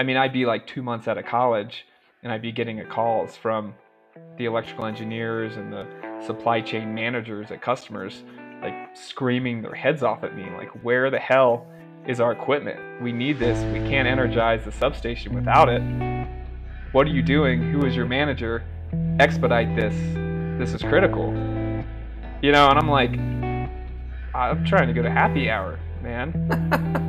I mean, I'd be like two months out of college and I'd be getting calls from the electrical engineers and the supply chain managers at customers, like screaming their heads off at me, like, where the hell is our equipment? We need this. We can't energize the substation without it. What are you doing? Who is your manager? Expedite this. This is critical. You know, and I'm like, I'm trying to go to happy hour, man.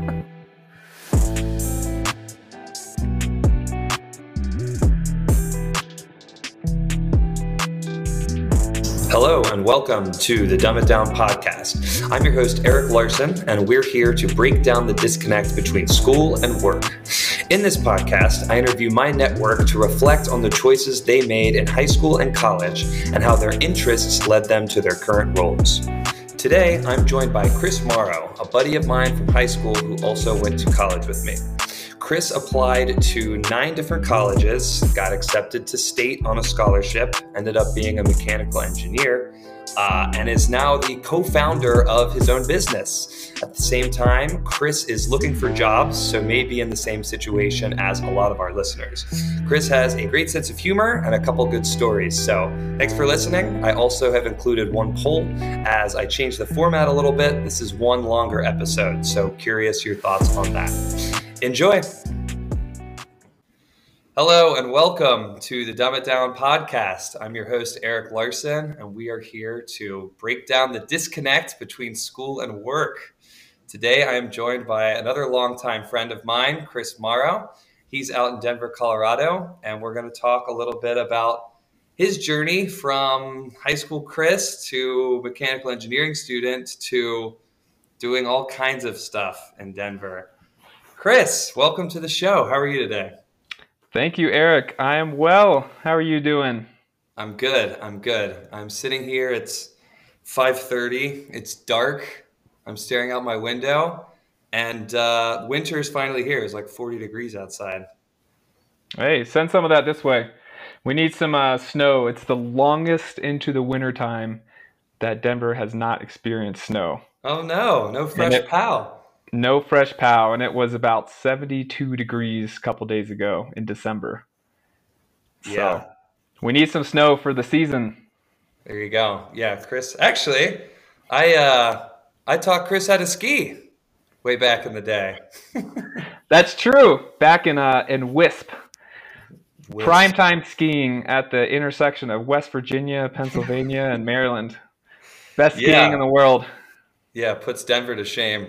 Hello, and welcome to the Dumb It Down podcast. I'm your host, Eric Larson, and we're here to break down the disconnect between school and work. In this podcast, I interview my network to reflect on the choices they made in high school and college and how their interests led them to their current roles. Today, I'm joined by Chris Morrow, a buddy of mine from high school who also went to college with me. Chris applied to nine different colleges, got accepted to state on a scholarship, ended up being a mechanical engineer, uh, and is now the co founder of his own business. At the same time, Chris is looking for jobs, so may be in the same situation as a lot of our listeners. Chris has a great sense of humor and a couple good stories. So thanks for listening. I also have included one poll as I changed the format a little bit. This is one longer episode, so curious your thoughts on that. Enjoy. Hello and welcome to the Dumb It Down podcast. I'm your host, Eric Larson, and we are here to break down the disconnect between school and work. Today, I am joined by another longtime friend of mine, Chris Morrow. He's out in Denver, Colorado, and we're going to talk a little bit about his journey from high school Chris to mechanical engineering student to doing all kinds of stuff in Denver. Chris, welcome to the show. How are you today? Thank you, Eric. I am well. How are you doing? I'm good. I'm good. I'm sitting here. It's 5:30. It's dark. I'm staring out my window, and uh, winter is finally here. It's like 40 degrees outside. Hey, send some of that this way. We need some uh, snow. It's the longest into the winter time that Denver has not experienced snow. Oh no, no fresh it, pow. No fresh pow, and it was about 72 degrees a couple days ago in December. Yeah. So we need some snow for the season. There you go. Yeah, Chris. Actually, I uh I taught Chris how to ski way back in the day. That's true. Back in uh in Wisp. Wisp. Prime time skiing at the intersection of West Virginia, Pennsylvania, and Maryland. Best skiing yeah. in the world. Yeah, puts Denver to shame.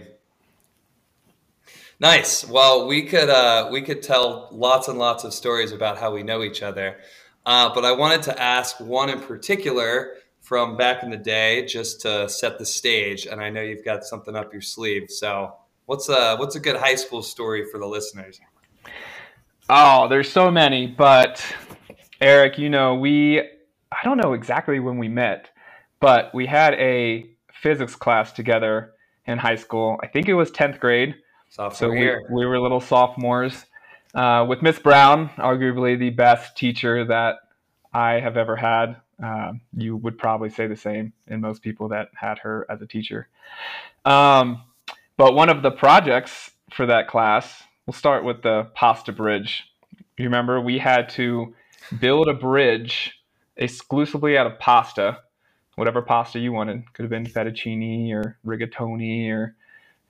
Nice. Well, we could uh, we could tell lots and lots of stories about how we know each other, uh, but I wanted to ask one in particular from back in the day, just to set the stage. And I know you've got something up your sleeve. So, what's a what's a good high school story for the listeners? Oh, there's so many, but Eric, you know, we I don't know exactly when we met, but we had a physics class together in high school. I think it was 10th grade Sophomore so we, we, were little sophomores uh, with Miss Brown, arguably the best teacher that I have ever had. Uh, you would probably say the same in most people that had her as a teacher. Um, but one of the projects for that class, we'll start with the pasta bridge. You remember we had to build a bridge exclusively out of pasta, whatever pasta you wanted. Could have been fettuccine or rigatoni or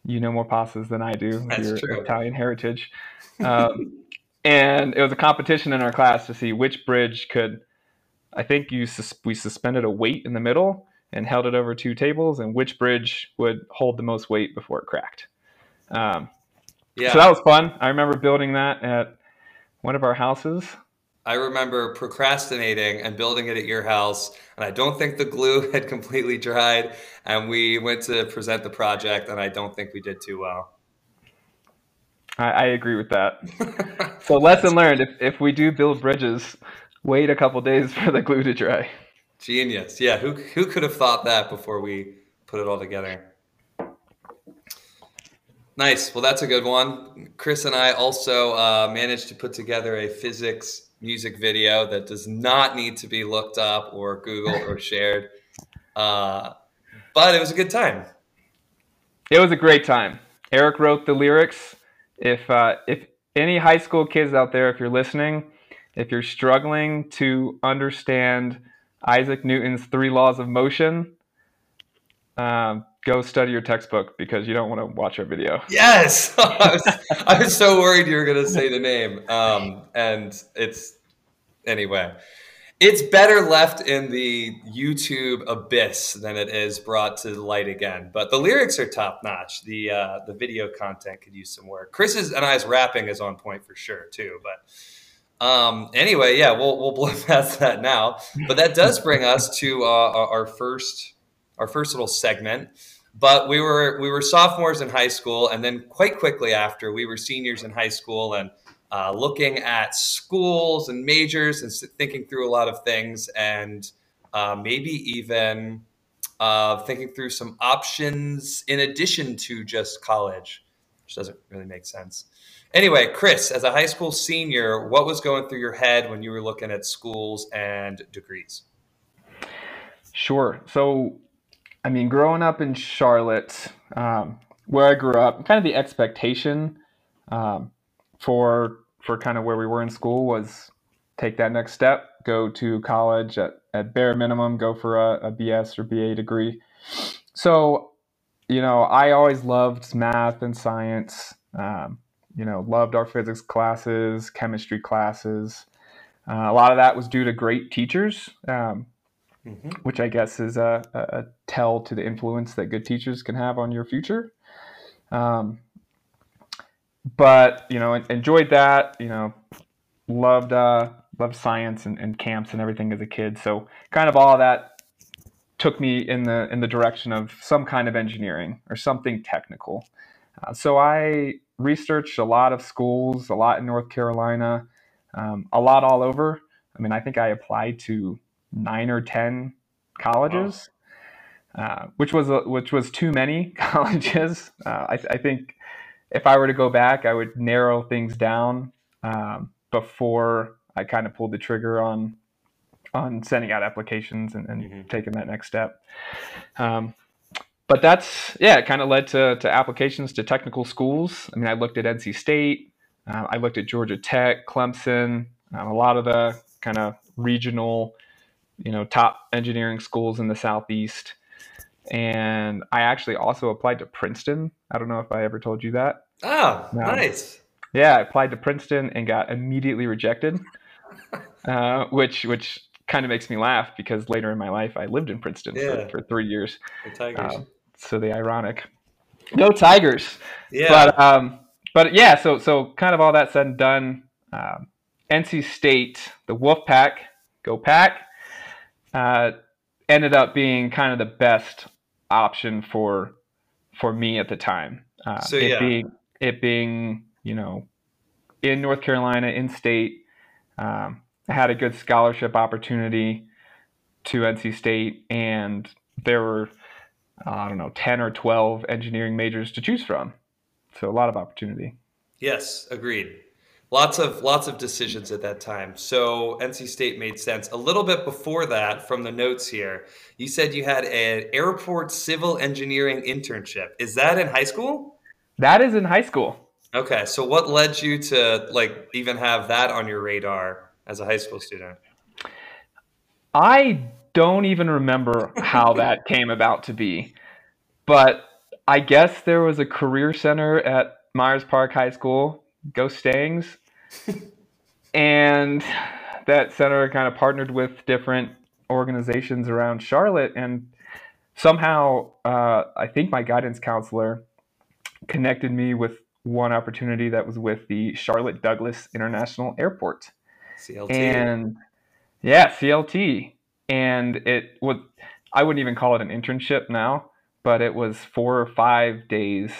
you know more pastas than I do. That's your true. Italian heritage. Um, and it was a competition in our class to see which bridge could. I think you sus- we suspended a weight in the middle and held it over two tables, and which bridge would hold the most weight before it cracked. Um, yeah. So that was fun. I remember building that at one of our houses. I remember procrastinating and building it at your house, and I don't think the glue had completely dried. And we went to present the project, and I don't think we did too well. I, I agree with that. so, lesson learned: if if we do build bridges, wait a couple days for the glue to dry. Genius, yeah. Who who could have thought that before we put it all together? Nice. Well, that's a good one. Chris and I also uh, managed to put together a physics music video that does not need to be looked up or Googled or shared. Uh, but it was a good time. It was a great time. Eric wrote the lyrics. If uh, if any high school kids out there, if you're listening, if you're struggling to understand Isaac Newton's three laws of motion, um, go study your textbook because you don't want to watch our video. Yes, I, was, I was so worried you were going to say the name, um, and it's anyway. It's better left in the YouTube abyss than it is brought to light again. But the lyrics are top notch. The uh, the video content could use some work. Chris's and I's rapping is on point for sure too. But um, anyway, yeah, we'll we'll blow past that now. But that does bring us to uh, our first our first little segment. But we were we were sophomores in high school, and then quite quickly after, we were seniors in high school, and uh, looking at schools and majors and thinking through a lot of things, and uh, maybe even uh, thinking through some options in addition to just college, which doesn't really make sense. Anyway, Chris, as a high school senior, what was going through your head when you were looking at schools and degrees? Sure. So I mean, growing up in Charlotte, um, where I grew up, kind of the expectation um, for for kind of where we were in school was take that next step, go to college at, at bare minimum, go for a, a BS or BA degree. So, you know, I always loved math and science. Um, you know, loved our physics classes, chemistry classes. Uh, a lot of that was due to great teachers. Um, mm-hmm. which I guess is a, a, tell to the influence that good teachers can have on your future. Um, but you know, enjoyed that. You know, loved uh, loved science and, and camps and everything as a kid. So kind of all that took me in the in the direction of some kind of engineering or something technical. Uh, so I researched a lot of schools, a lot in North Carolina, um, a lot all over. I mean, I think I applied to nine or ten colleges, oh. uh, which was a, which was too many colleges. Uh, I, I, think if I were to go back, I would narrow things down um, before I kind of pulled the trigger on on sending out applications and, and mm-hmm. taking that next step. Um, but that's yeah, it kind of led to, to applications to technical schools. I mean, I looked at NC State, uh, I looked at Georgia Tech, Clemson, um, a lot of the kind of regional you know top engineering schools in the southeast. And i actually also applied to princeton. I don't know if i ever told you that. Oh um, nice. Yeah i applied to princeton and got immediately rejected uh, which which kind of makes me laugh because later in my life i lived in princeton yeah. for, for three years. The tigers. Uh, so the ironic no tigers. Yeah. But um but yeah so so kind of all that said and done um, nc state the wolf pack go pack uh, ended up being kind of the best option for for me at the time. Uh, so, it yeah. being it being you know in North Carolina, in state, um, I had a good scholarship opportunity to NC State, and there were I don't know ten or twelve engineering majors to choose from, so a lot of opportunity. Yes, agreed. Lots of lots of decisions at that time. So NC State made sense. A little bit before that, from the notes here, you said you had an airport civil engineering internship. Is that in high school? That is in high school. Okay, so what led you to like even have that on your radar as a high school student? I don't even remember how that came about to be, but I guess there was a career center at Myers Park High School Go Stangs. And that center kind of partnered with different organizations around Charlotte. And somehow, uh, I think my guidance counselor connected me with one opportunity that was with the Charlotte Douglas International Airport. CLT. And yeah, CLT. And it would, I wouldn't even call it an internship now, but it was four or five days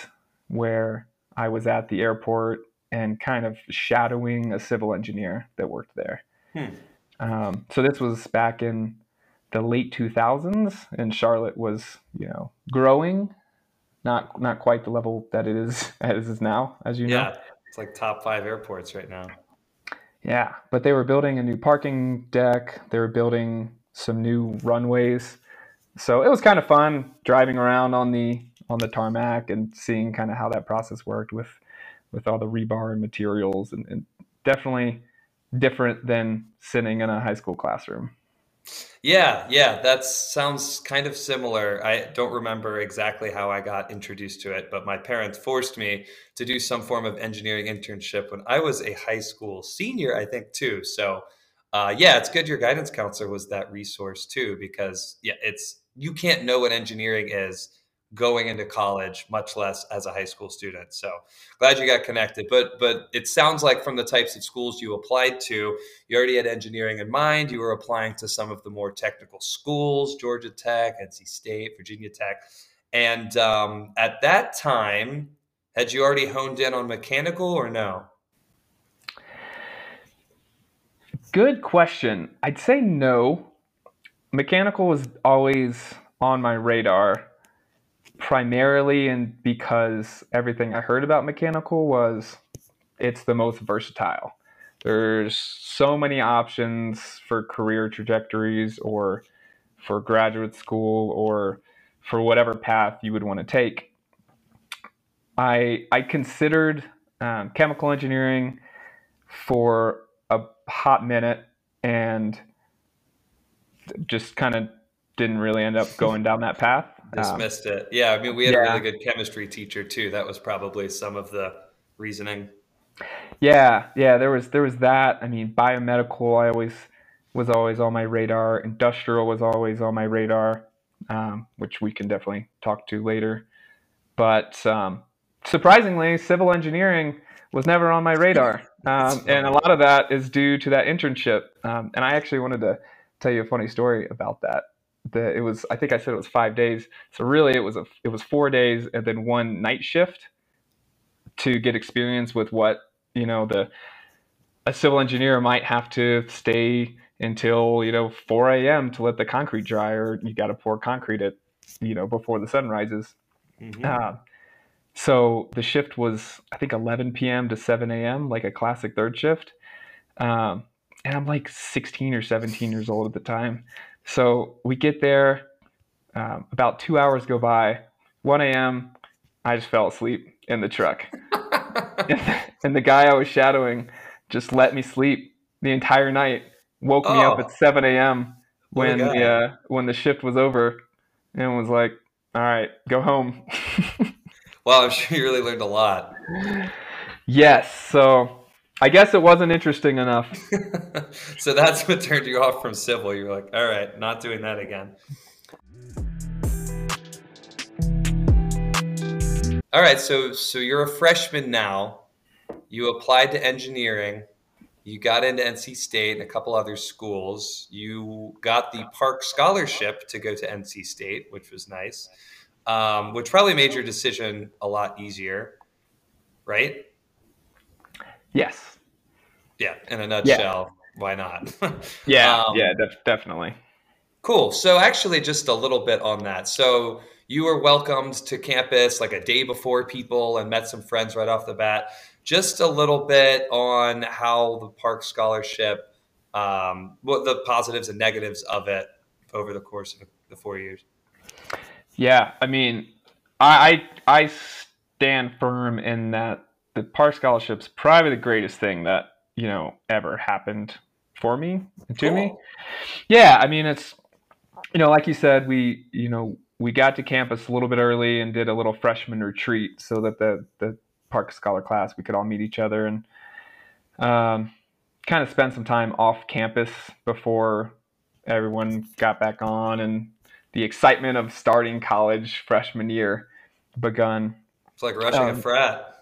where I was at the airport and kind of shadowing a civil engineer that worked there. Hmm. Um, so this was back in the late 2000s, and Charlotte was, you know, growing, not not quite the level that it is as is now, as you yeah, know. it's like top five airports right now. Yeah, but they were building a new parking deck. They were building some new runways, so it was kind of fun driving around on the on the tarmac and seeing kind of how that process worked with with all the rebar and materials, and, and definitely different than sitting in a high school classroom. Yeah, yeah, that sounds kind of similar. I don't remember exactly how I got introduced to it, but my parents forced me to do some form of engineering internship when I was a high school senior, I think, too. So, uh, yeah, it's good your guidance counselor was that resource too, because yeah, it's you can't know what engineering is going into college, much less as a high school student. So glad you got connected. But but it sounds like from the types of schools you applied to, you already had engineering in mind. You were applying to some of the more technical schools, Georgia Tech, NC State, Virginia Tech. And um, at that time, had you already honed in on mechanical or no? Good question. I'd say no. Mechanical was always on my radar primarily and because everything I heard about mechanical was it's the most versatile. There's so many options for career trajectories or for graduate school or for whatever path you would want to take. I I considered um, chemical engineering for a hot minute and just kind of didn't really end up going down that path. Dismissed um, it. Yeah, I mean, we had yeah. a really good chemistry teacher too. That was probably some of the reasoning. Yeah, yeah, there was there was that. I mean, biomedical, I always was always on my radar. Industrial was always on my radar, um, which we can definitely talk to later. But um, surprisingly, civil engineering was never on my radar, um, and a lot of that is due to that internship. Um, and I actually wanted to tell you a funny story about that the it was I think I said it was five days. So really it was a it was four days and then one night shift to get experience with what you know the a civil engineer might have to stay until you know 4 a.m. to let the concrete dry, or you got to pour concrete at you know before the sun rises. Mm-hmm. Uh, so the shift was I think 11 p.m. to 7 a.m. like a classic third shift. Um, and I'm like 16 or 17 years old at the time. So we get there, um, about two hours go by, 1 a.m. I just fell asleep in the truck. and the guy I was shadowing just let me sleep the entire night, woke oh. me up oh. at 7 a.m. when the, uh, when the shift was over and was like, all right, go home. well, I'm sure you really learned a lot. Yes. So I guess it wasn't interesting enough. so that's what turned you off from civil. You're like, all right, not doing that again. All right, so so you're a freshman now. You applied to engineering. You got into NC State and a couple other schools. You got the Park Scholarship to go to NC State, which was nice, um, which probably made your decision a lot easier, right? Yes. Yeah. In a nutshell, yeah. why not? yeah. Um, yeah. Def- definitely. Cool. So actually, just a little bit on that. So you were welcomed to campus like a day before people and met some friends right off the bat. Just a little bit on how the Park Scholarship, um, what the positives and negatives of it over the course of the four years. Yeah, I mean, I I, I stand firm in that the Park Scholarship's probably the greatest thing that you know ever happened for me to cool. me. Yeah, I mean it's you know like you said we you know we got to campus a little bit early and did a little freshman retreat so that the the Park Scholar class we could all meet each other and um, kind of spend some time off campus before everyone got back on and the excitement of starting college freshman year begun. It's like rushing um, a frat.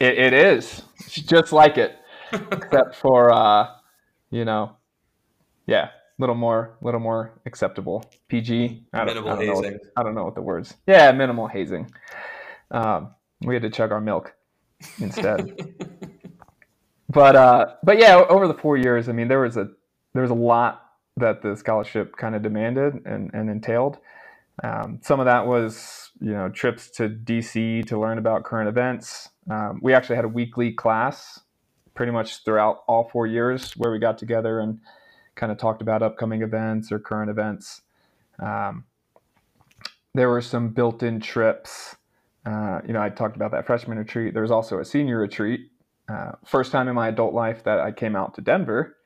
It, it is. It's just like it, except for uh, you know, yeah, a little more, little more acceptable. PG. I don't, minimal I don't hazing. Know what, I don't know what the words. Yeah, minimal hazing. Um, we had to chug our milk instead. but uh, but yeah, over the four years, I mean, there was a there was a lot that the scholarship kind of demanded and, and entailed. Um, some of that was, you know, trips to DC to learn about current events. Um, we actually had a weekly class pretty much throughout all four years where we got together and kind of talked about upcoming events or current events. Um, there were some built in trips Uh, you know, I talked about that freshman retreat. There was also a senior retreat. Uh, first time in my adult life that I came out to Denver.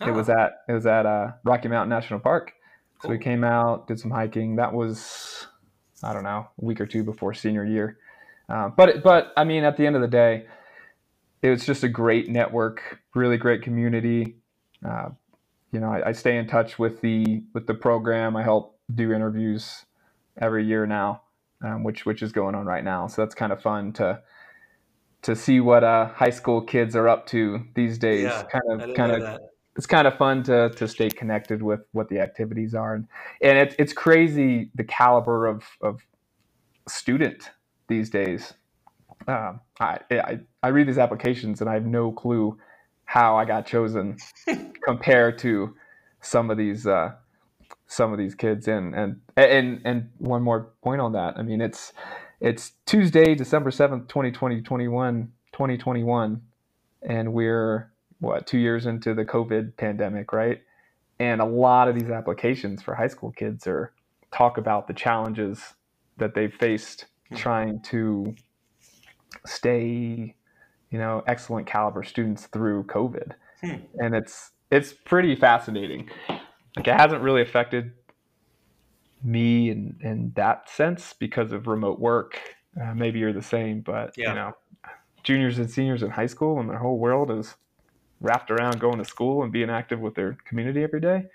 Oh. It was ah. at it was at uh, Rocky Mountain National Park. Cool. So we came out, did some hiking. That was I don't know a week or two before senior year. Uh, but but I mean, at the end of the day, it was just a great network, really great community. Uh, you know, I, I, stay in touch with the with the program. I help do interviews every year now, um, which which is going on right now. So that's kind of fun to to see what uh, high school kids are up to these days. Yeah, kind of kind of it's kind of fun to to stay connected with what the activities are, and and it's it's crazy the caliber of of student these days. Um, I, I I read these applications and I have no clue how I got chosen compared to some of these uh, some of these kids. And and and and one more point on that. I mean, it's it's Tuesday, December seventh, 2020, 2021, and we're what two years into the COVID pandemic, right? And a lot of these applications for high school kids are talk about the challenges that they've faced hmm. trying to stay, you know, excellent caliber students through COVID. Hmm. And it's it's pretty fascinating. Like it hasn't really affected me in, in that sense because of remote work. Uh, maybe you're the same, but yeah. you know, juniors and seniors in high school and their whole world is wrapped around going to school and being active with their community every day.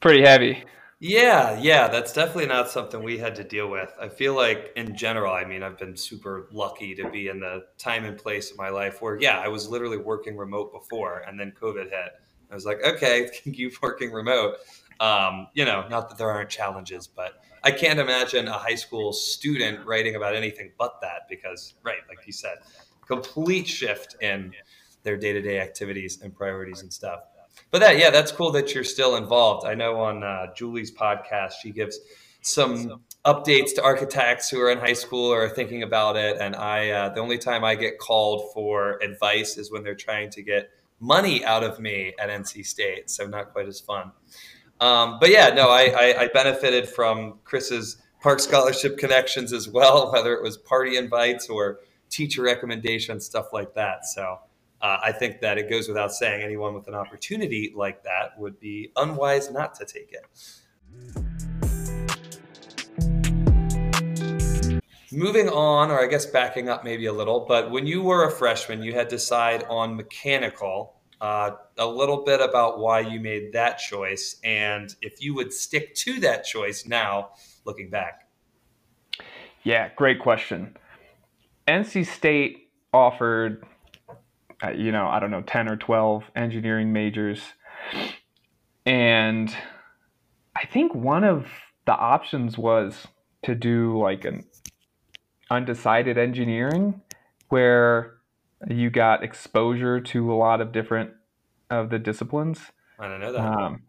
Pretty heavy. Yeah, yeah, that's definitely not something we had to deal with. I feel like in general, I mean, I've been super lucky to be in the time and place of my life where, yeah, I was literally working remote before and then COVID hit. I was like, okay, keep working remote. Um, you know, not that there aren't challenges, but I can't imagine a high school student writing about anything but that because, right, like you said, complete shift in their day to day activities and priorities and stuff. But that, yeah, that's cool that you're still involved. I know on uh, Julie's podcast, she gives some updates to architects who are in high school or are thinking about it. And I, uh, the only time I get called for advice is when they're trying to get money out of me at NC State. So not quite as fun. Um, but yeah, no, I, I, I benefited from Chris's park scholarship connections as well, whether it was party invites or teacher recommendations, stuff like that. So uh, I think that it goes without saying anyone with an opportunity like that would be unwise not to take it. Moving on, or I guess backing up maybe a little, but when you were a freshman, you had to decide on mechanical uh, a little bit about why you made that choice and if you would stick to that choice now, looking back. Yeah, great question. NC State offered, you know, I don't know, 10 or 12 engineering majors. And I think one of the options was to do like an undecided engineering where you got exposure to a lot of different of the disciplines. I don't know that. Um,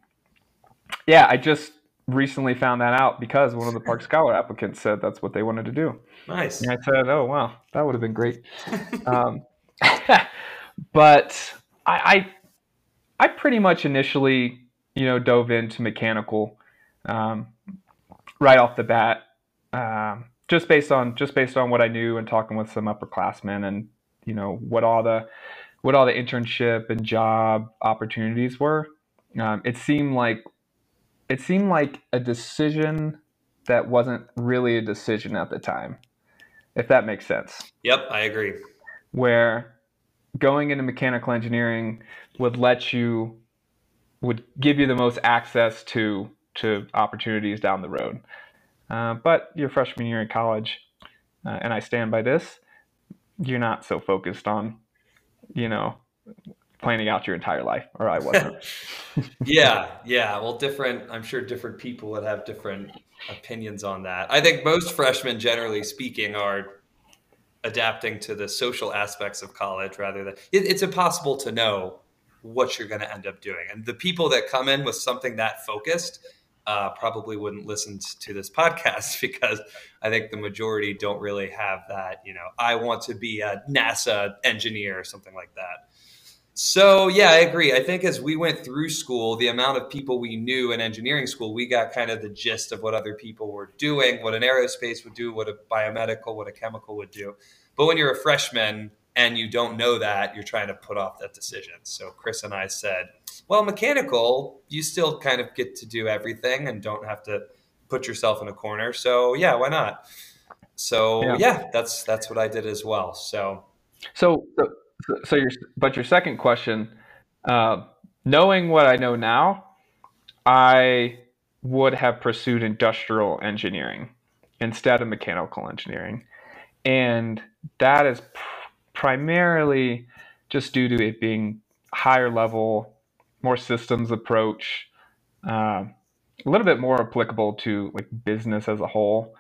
yeah, I just recently found that out because one of the Park Scholar applicants said that's what they wanted to do. Nice. And I said, "Oh wow, that would have been great." um, but I, I, I, pretty much initially, you know, dove into mechanical um, right off the bat, um, just based on just based on what I knew and talking with some upperclassmen and you know what all the what all the internship and job opportunities were. Um, it seemed like it seemed like a decision that wasn't really a decision at the time, if that makes sense. Yep, I agree. Where going into mechanical engineering would let you would give you the most access to to opportunities down the road. Uh, but your freshman year in college, uh, and I stand by this, you're not so focused on, you know, planning out your entire life, or I wasn't. yeah, yeah. Well, different. I'm sure different people would have different opinions on that. I think most freshmen, generally speaking, are adapting to the social aspects of college rather than it, it's impossible to know what you're going to end up doing. And the people that come in with something that focused uh, probably wouldn't listen to this podcast because I think the majority don't really have that. You know, I want to be a NASA engineer or something like that. So yeah, I agree. I think as we went through school, the amount of people we knew in engineering school, we got kind of the gist of what other people were doing, what an aerospace would do, what a biomedical, what a chemical would do. But when you're a freshman and you don't know that, you're trying to put off that decision. So Chris and I said, well, mechanical, you still kind of get to do everything and don't have to put yourself in a corner. So yeah, why not? So yeah, yeah that's that's what I did as well. So so so your but your second question, uh, knowing what I know now, I would have pursued industrial engineering instead of mechanical engineering, and that is pr- primarily just due to it being higher level, more systems approach, uh, a little bit more applicable to like business as a whole.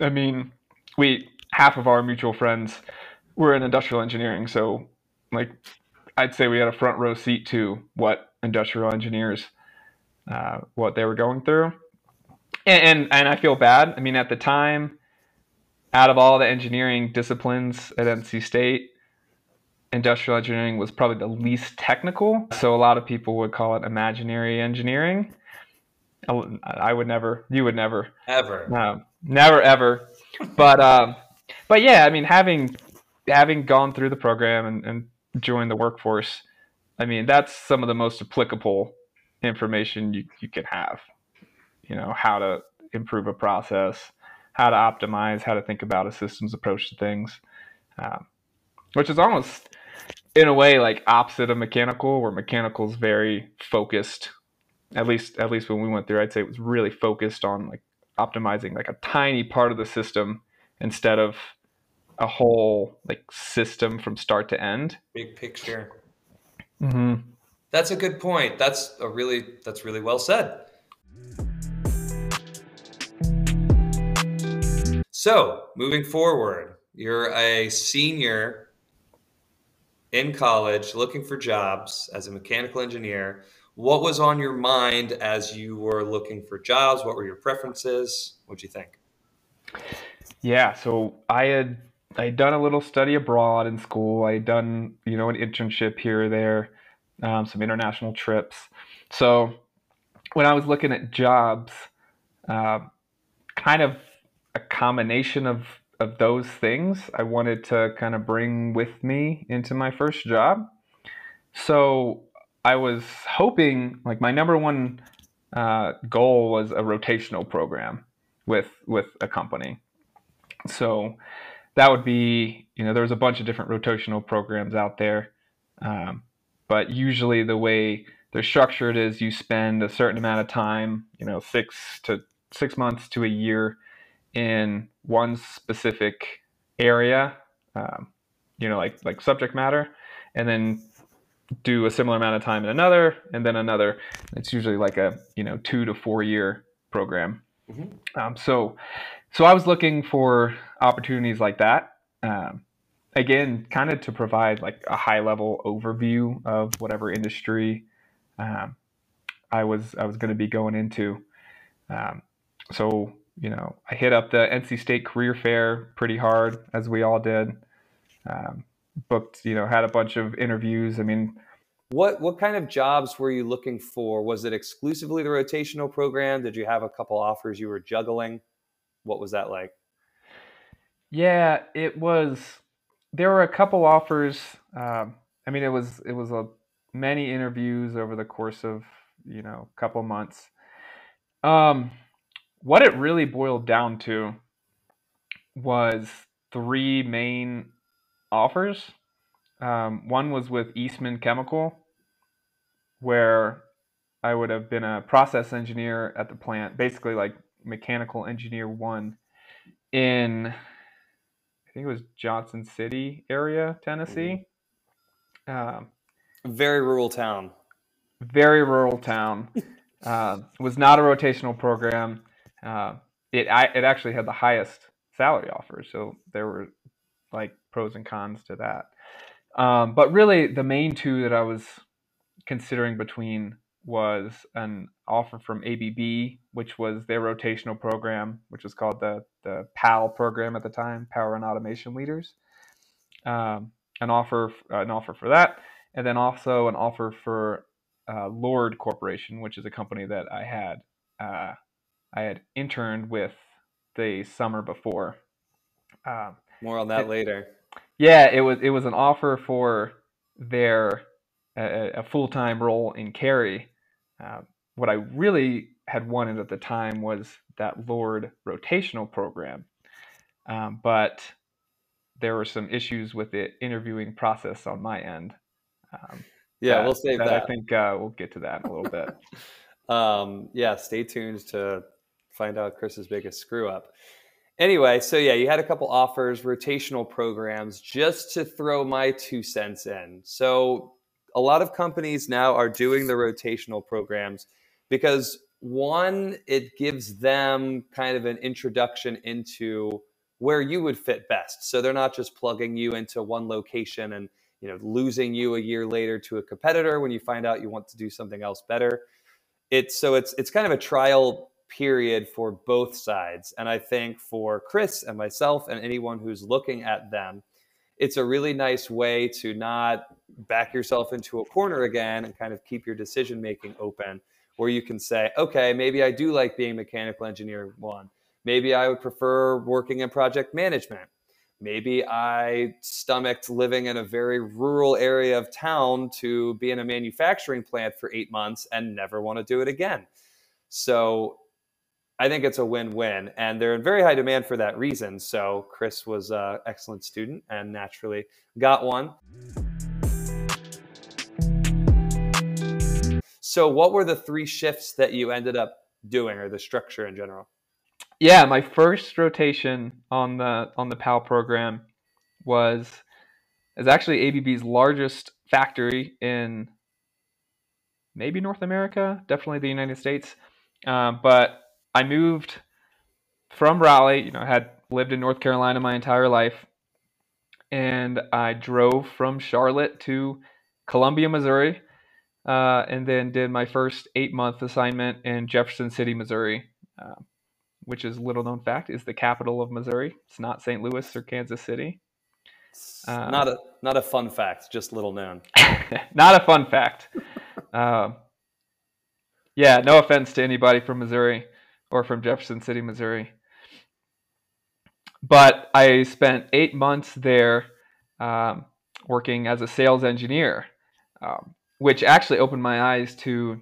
I mean, we half of our mutual friends were in industrial engineering, so like I'd say we had a front row seat to what industrial engineers uh, what they were going through, and, and and I feel bad. I mean, at the time, out of all the engineering disciplines at NC State, industrial engineering was probably the least technical. So a lot of people would call it imaginary engineering. I would never, you would never, ever, no, never, ever. But, um, but yeah, I mean, having having gone through the program and, and joined the workforce, I mean, that's some of the most applicable information you, you can have. You know, how to improve a process, how to optimize, how to think about a systems approach to things, um, which is almost in a way like opposite of mechanical, where mechanical is very focused. At least, at least when we went through, I'd say it was really focused on like optimizing like a tiny part of the system instead of a whole like system from start to end. Big picture. Mm-hmm. That's a good point. That's a really that's really well said. So, moving forward, you're a senior in college looking for jobs as a mechanical engineer. What was on your mind as you were looking for jobs? What were your preferences? What'd you think? Yeah, so I had I had done a little study abroad in school. I had done you know an internship here or there, um, some international trips. So when I was looking at jobs, uh, kind of a combination of of those things I wanted to kind of bring with me into my first job. So I was hoping, like my number one uh, goal was a rotational program with with a company. So that would be, you know, there's a bunch of different rotational programs out there, um, but usually the way they're structured is you spend a certain amount of time, you know, six to six months to a year in one specific area, um, you know, like like subject matter, and then do a similar amount of time in another, and then another. It's usually like a you know two to four year program. Mm-hmm. Um, so, so I was looking for opportunities like that. Um, again, kind of to provide like a high level overview of whatever industry um, I was I was going to be going into. Um, so you know, I hit up the NC State Career Fair pretty hard, as we all did. Um, booked, you know, had a bunch of interviews. I mean, what what kind of jobs were you looking for? Was it exclusively the rotational program? Did you have a couple offers you were juggling? What was that like? Yeah, it was. There were a couple offers. Um, I mean, it was it was a many interviews over the course of you know a couple months. Um, what it really boiled down to was three main offers. Um, one was with Eastman Chemical, where I would have been a process engineer at the plant, basically like mechanical engineer one in, I think it was Johnson City area, Tennessee. Um, very rural town. Very rural town. uh, was not a rotational program. Uh, it I, it actually had the highest salary offer, so there were like pros and cons to that. Um, but really, the main two that I was considering between was an offer from ABB, which was their rotational program, which was called the the PAL program at the time, Power and Automation Leaders. Um, an offer, an offer for that, and then also an offer for uh, Lord Corporation, which is a company that I had uh, I had interned with the summer before. Um, More on that it, later. Yeah, it was it was an offer for their a, a full time role in Cary. Uh, what I really had wanted at the time was that Lord rotational program, um, but there were some issues with the interviewing process on my end. Um, yeah, that, we'll save that. that. I think uh, we'll get to that in a little bit. um, yeah, stay tuned to find out Chris's biggest screw up. Anyway, so yeah, you had a couple offers, rotational programs, just to throw my two cents in. So a lot of companies now are doing the rotational programs because one, it gives them kind of an introduction into where you would fit best. So they're not just plugging you into one location and you know losing you a year later to a competitor when you find out you want to do something else better. It's so it's it's kind of a trial period for both sides. And I think for Chris and myself and anyone who's looking at them, it's a really nice way to not back yourself into a corner again and kind of keep your decision making open where you can say, okay, maybe I do like being mechanical engineer one. Maybe I would prefer working in project management. Maybe I stomached living in a very rural area of town to be in a manufacturing plant for eight months and never want to do it again. So I think it's a win-win, and they're in very high demand for that reason. So Chris was an excellent student and naturally got one. So, what were the three shifts that you ended up doing, or the structure in general? Yeah, my first rotation on the on the PAL program was is actually ABB's largest factory in maybe North America, definitely the United States. Um, but I moved from Raleigh. You know, I had lived in North Carolina my entire life, and I drove from Charlotte to Columbia, Missouri, uh, and then did my first eight month assignment in Jefferson City, Missouri. Uh, which is little known fact, is the capital of Missouri. It's not St. Louis or Kansas City. Uh, not a not a fun fact, just little known. not a fun fact. uh, yeah, no offense to anybody from Missouri or from Jefferson City, Missouri. But I spent eight months there um, working as a sales engineer, um, which actually opened my eyes to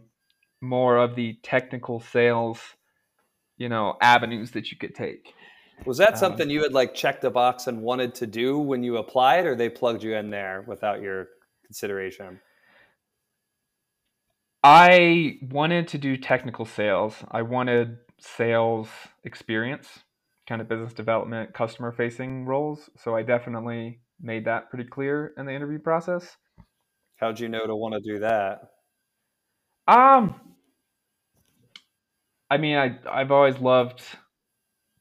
more of the technical sales you know avenues that you could take. Was that um, something um, you had like checked the box and wanted to do when you applied, or they plugged you in there without your consideration? I wanted to do technical sales. I wanted sales experience, kind of business development, customer facing roles. So I definitely made that pretty clear in the interview process. How'd you know to want to do that? Um, I mean, I I've always loved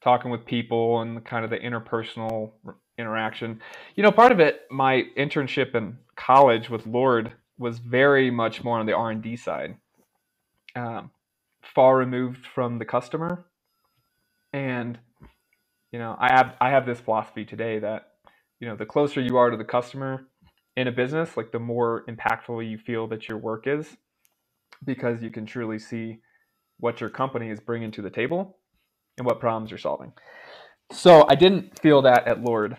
talking with people and kind of the interpersonal interaction. You know, part of it, my internship in college with Lord was very much more on the R and D side, um, far removed from the customer. And you know, I have I have this philosophy today that you know the closer you are to the customer in a business, like the more impactful you feel that your work is, because you can truly see what your company is bringing to the table and what problems you're solving. So I didn't feel that at Lord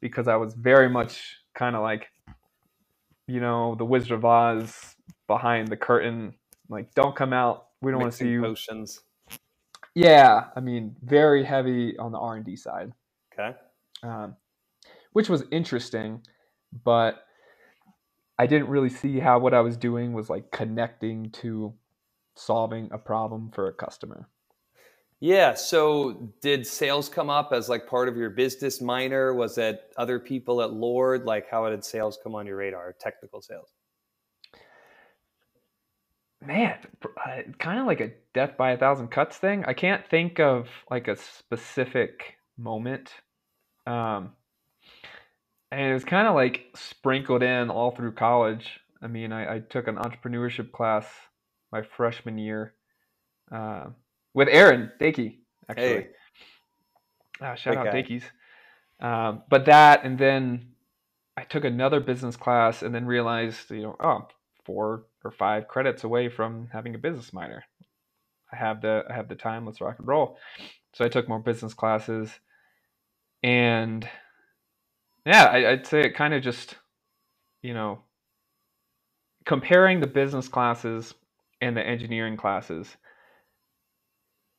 because I was very much kind of like, you know, the Wizard of Oz behind the curtain. Like, don't come out. We don't want to see you. Potions. Yeah, I mean, very heavy on the R and D side. Okay. Um, which was interesting, but I didn't really see how what I was doing was like connecting to solving a problem for a customer. Yeah. So, did sales come up as like part of your business minor? Was it other people at Lord? Like, how did sales come on your radar? Technical sales. Man, uh, kind of like a death by a thousand cuts thing. I can't think of like a specific moment. Um, and it was kind of like sprinkled in all through college. I mean, I, I took an entrepreneurship class my freshman year uh, with Aaron Dakey, actually. Hey. Uh, shout Big out Dakey's. Um, but that, and then I took another business class and then realized, you know, oh, four or five credits away from having a business minor. I have the I have the time. Let's rock and roll. So I took more business classes, and yeah, I, I'd say it kind of just, you know, comparing the business classes and the engineering classes.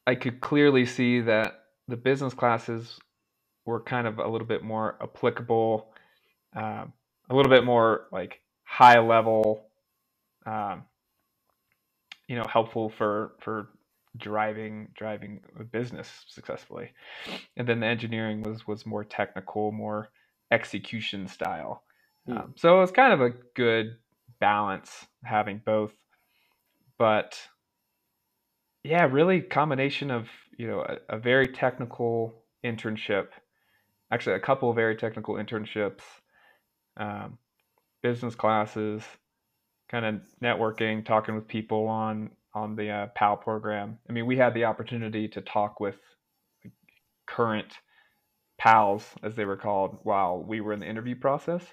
I could clearly see that the business classes were kind of a little bit more applicable, um, a little bit more like high level, um, you know, helpful for for driving driving a business successfully. And then the engineering was was more technical, more execution style. Mm. Um, so it was kind of a good balance having both. But yeah, really combination of you know a, a very technical internship, actually a couple of very technical internships, um, business classes, kind of networking, talking with people on on the uh, PAL program. I mean, we had the opportunity to talk with current pals, as they were called, while we were in the interview process.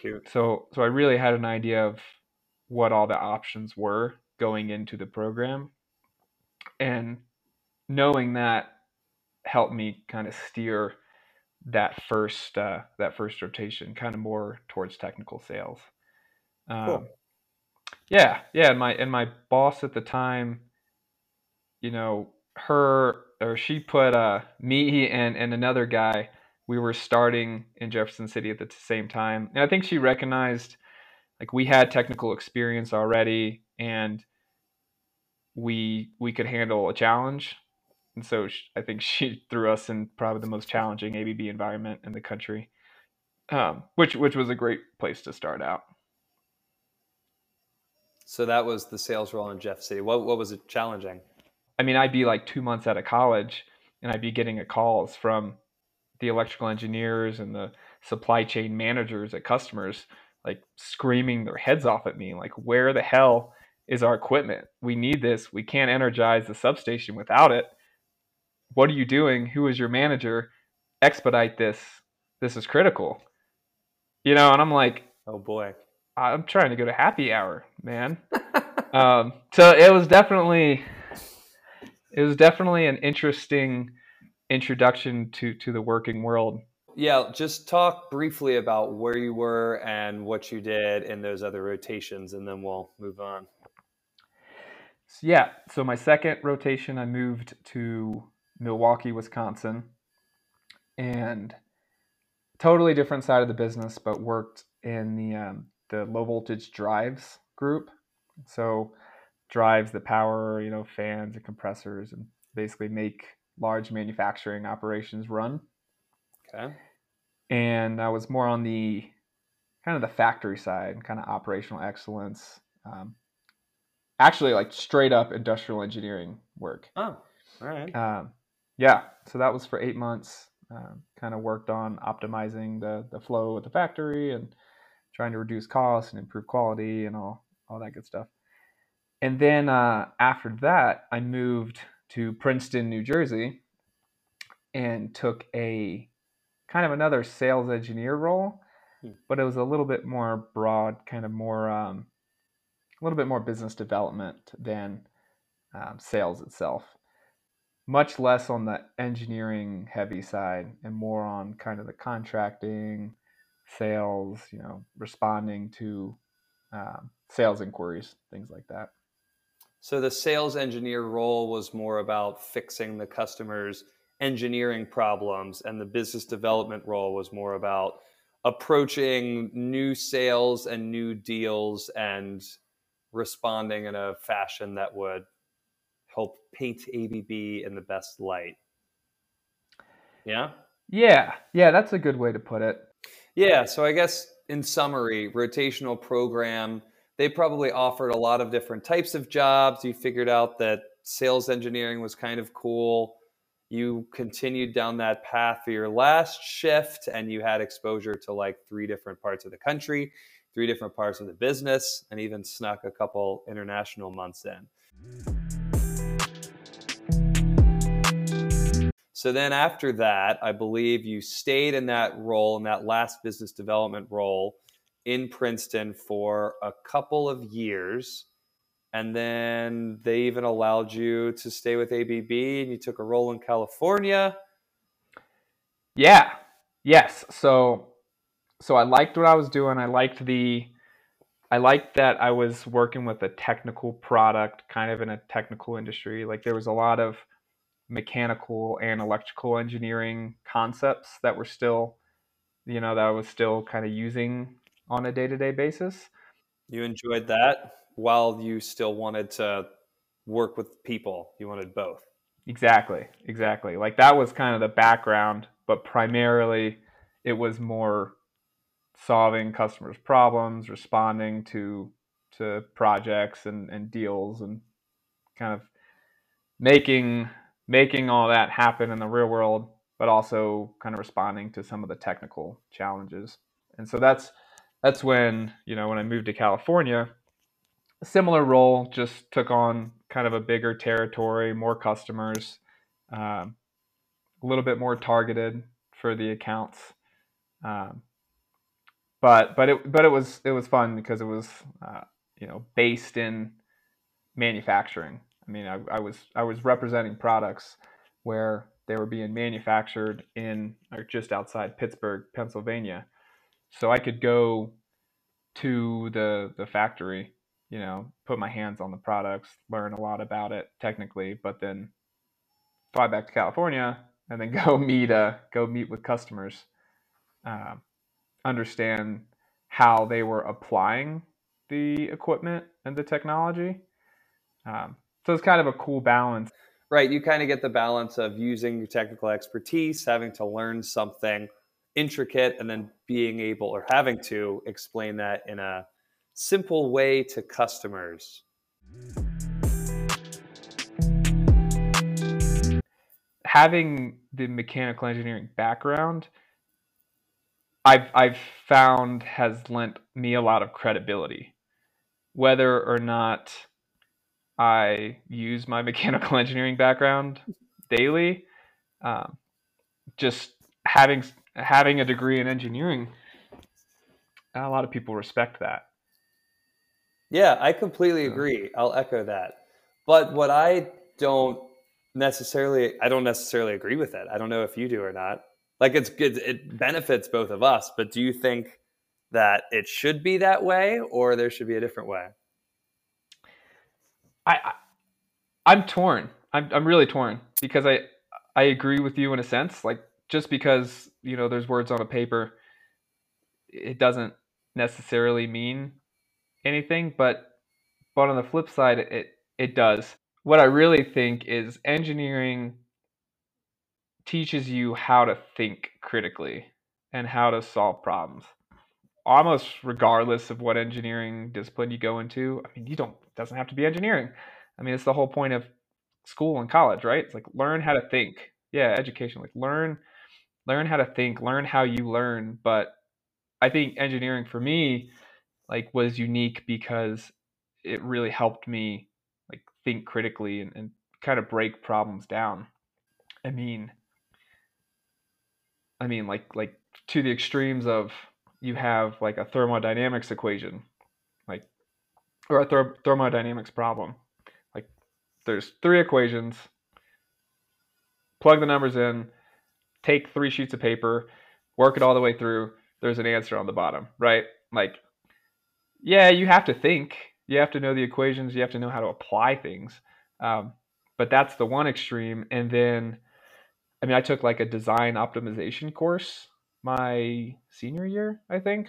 Cute. So, so I really had an idea of what all the options were going into the program, and knowing that helped me kind of steer that first uh, that first rotation, kind of more towards technical sales. Um, cool. Yeah, yeah. And my and my boss at the time, you know, her or she put uh me and and another guy. We were starting in Jefferson City at the same time, and I think she recognized like we had technical experience already, and we we could handle a challenge. And so she, I think she threw us in probably the most challenging ABB environment in the country, um, which which was a great place to start out. So that was the sales role in Jeff City. What what was it challenging? I mean, I'd be like two months out of college, and I'd be getting calls from the electrical engineers and the supply chain managers at customers, like screaming their heads off at me, like, "Where the hell is our equipment? We need this. We can't energize the substation without it. What are you doing? Who is your manager? Expedite this. This is critical." You know, and I'm like, "Oh boy." I'm trying to go to happy hour, man. um, so it was definitely it was definitely an interesting introduction to to the working world. Yeah, just talk briefly about where you were and what you did in those other rotations, and then we'll move on. Yeah, so my second rotation, I moved to Milwaukee, Wisconsin, and totally different side of the business, but worked in the um, the low voltage drives group. So drives that power, you know, fans and compressors and basically make large manufacturing operations run. Okay. And I was more on the kind of the factory side, kind of operational excellence. Um, actually, like straight up industrial engineering work. Oh, all right. Um, yeah. So that was for eight months. Uh, kind of worked on optimizing the the flow at the factory and trying to reduce costs and improve quality and all all that good stuff. And then uh, after that, I moved to Princeton, New Jersey, and took a kind of another sales engineer role, hmm. but it was a little bit more broad, kind of more um, a little bit more business development than um, sales itself. Much less on the engineering heavy side and more on kind of the contracting, sales, you know, responding to um, sales inquiries, things like that. So the sales engineer role was more about fixing the customer's engineering problems, and the business development role was more about approaching new sales and new deals and responding in a fashion that would help paint ABB in the best light. Yeah? Yeah, yeah, that's a good way to put it. Yeah, so I guess in summary, rotational program, they probably offered a lot of different types of jobs. You figured out that sales engineering was kind of cool. You continued down that path for your last shift and you had exposure to like three different parts of the country, three different parts of the business, and even snuck a couple international months in. So then after that, I believe you stayed in that role, in that last business development role in Princeton for a couple of years. And then they even allowed you to stay with ABB and you took a role in California. Yeah. Yes. So so I liked what I was doing. I liked the I liked that I was working with a technical product, kind of in a technical industry. Like there was a lot of mechanical and electrical engineering concepts that were still, you know, that I was still kind of using on a day to day basis. You enjoyed that while you still wanted to work with people. You wanted both. Exactly. Exactly. Like that was kind of the background, but primarily it was more solving customers' problems, responding to to projects and, and deals and kind of making making all that happen in the real world, but also kind of responding to some of the technical challenges. And so that's that's when, you know, when I moved to California, a similar role just took on kind of a bigger territory, more customers, um, a little bit more targeted for the accounts. Um, but but it but it was it was fun because it was uh, you know based in manufacturing. I mean, I, I was I was representing products where they were being manufactured in or just outside Pittsburgh, Pennsylvania. So I could go to the the factory, you know, put my hands on the products, learn a lot about it technically, but then fly back to California and then go meet uh go meet with customers. Um, understand how they were applying the equipment and the technology. Um, so it's kind of a cool balance. Right. You kind of get the balance of using your technical expertise, having to learn something intricate, and then being able or having to explain that in a simple way to customers. Having the mechanical engineering background I've I've found has lent me a lot of credibility, whether or not I use my mechanical engineering background daily. Um, just having having a degree in engineering, a lot of people respect that. Yeah, I completely agree. I'll echo that. But what I don't necessarily I don't necessarily agree with it. I don't know if you do or not like it's good it benefits both of us but do you think that it should be that way or there should be a different way i, I am torn I'm, I'm really torn because i i agree with you in a sense like just because you know there's words on a paper it doesn't necessarily mean anything but but on the flip side it it does what i really think is engineering teaches you how to think critically and how to solve problems. Almost regardless of what engineering discipline you go into. I mean, you don't it doesn't have to be engineering. I mean, it's the whole point of school and college, right? It's like learn how to think. Yeah, education, like learn learn how to think, learn how you learn, but I think engineering for me like was unique because it really helped me like think critically and, and kind of break problems down. I mean, I mean, like like to the extremes of you have like a thermodynamics equation, like or a ther- thermodynamics problem. Like there's three equations. Plug the numbers in, take three sheets of paper, work it all the way through. There's an answer on the bottom, right? Like, yeah, you have to think. You have to know the equations. You have to know how to apply things. Um, but that's the one extreme, and then I mean, I took like a design optimization course my senior year, I think.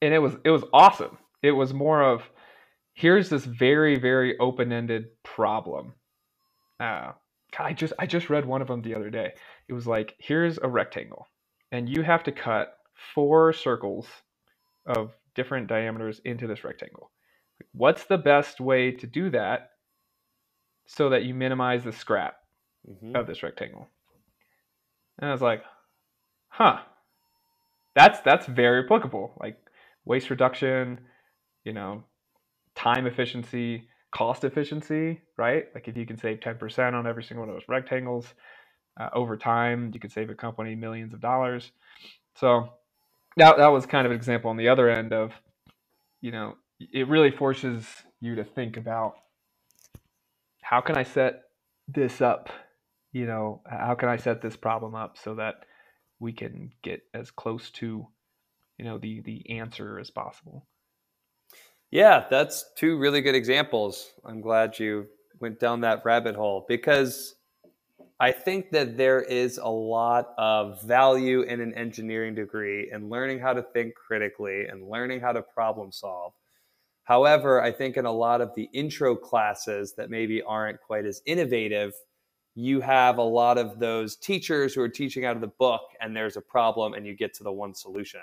And it was it was awesome. It was more of here's this very very open-ended problem. Uh, I just I just read one of them the other day. It was like here's a rectangle and you have to cut four circles of different diameters into this rectangle. What's the best way to do that so that you minimize the scrap? mm-hmm. of this rectangle. And I was like, huh, that's that's very applicable. Like waste reduction, you know, time efficiency, cost efficiency, right? Like if you can save 10% on every single one of those rectangles, uh, over time, you could save a company millions of dollars. So that that was kind of an example on the other end of, you know, it really forces you to think about how can I set this up? You know, how can I set this problem up so that we can get as close to, you know, the the answer as possible. Yeah, that's two really good examples. I'm glad you went down that rabbit hole because I think that there is a lot of value in an engineering degree and learning how to think critically and learning how to problem solve. However, I think in a lot of the intro classes that maybe aren't quite as innovative, you have a lot of those teachers who are teaching out of the book and there's a problem and you get to the one solution,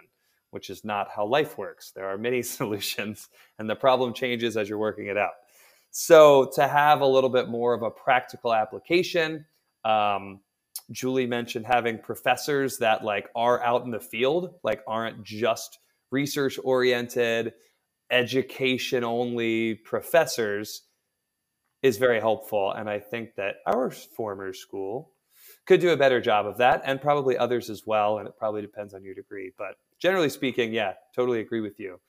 which is not how life works. There are many solutions and the problem changes as you're working it out. So to have a little bit more of a practical application, um, Julie mentioned having professors that like are out in the field, like aren't just research oriented, education only professors is very helpful. And I think that our former school could do a better job of that, and probably others as well. And it probably depends on your degree. But generally speaking, yeah, totally agree with you.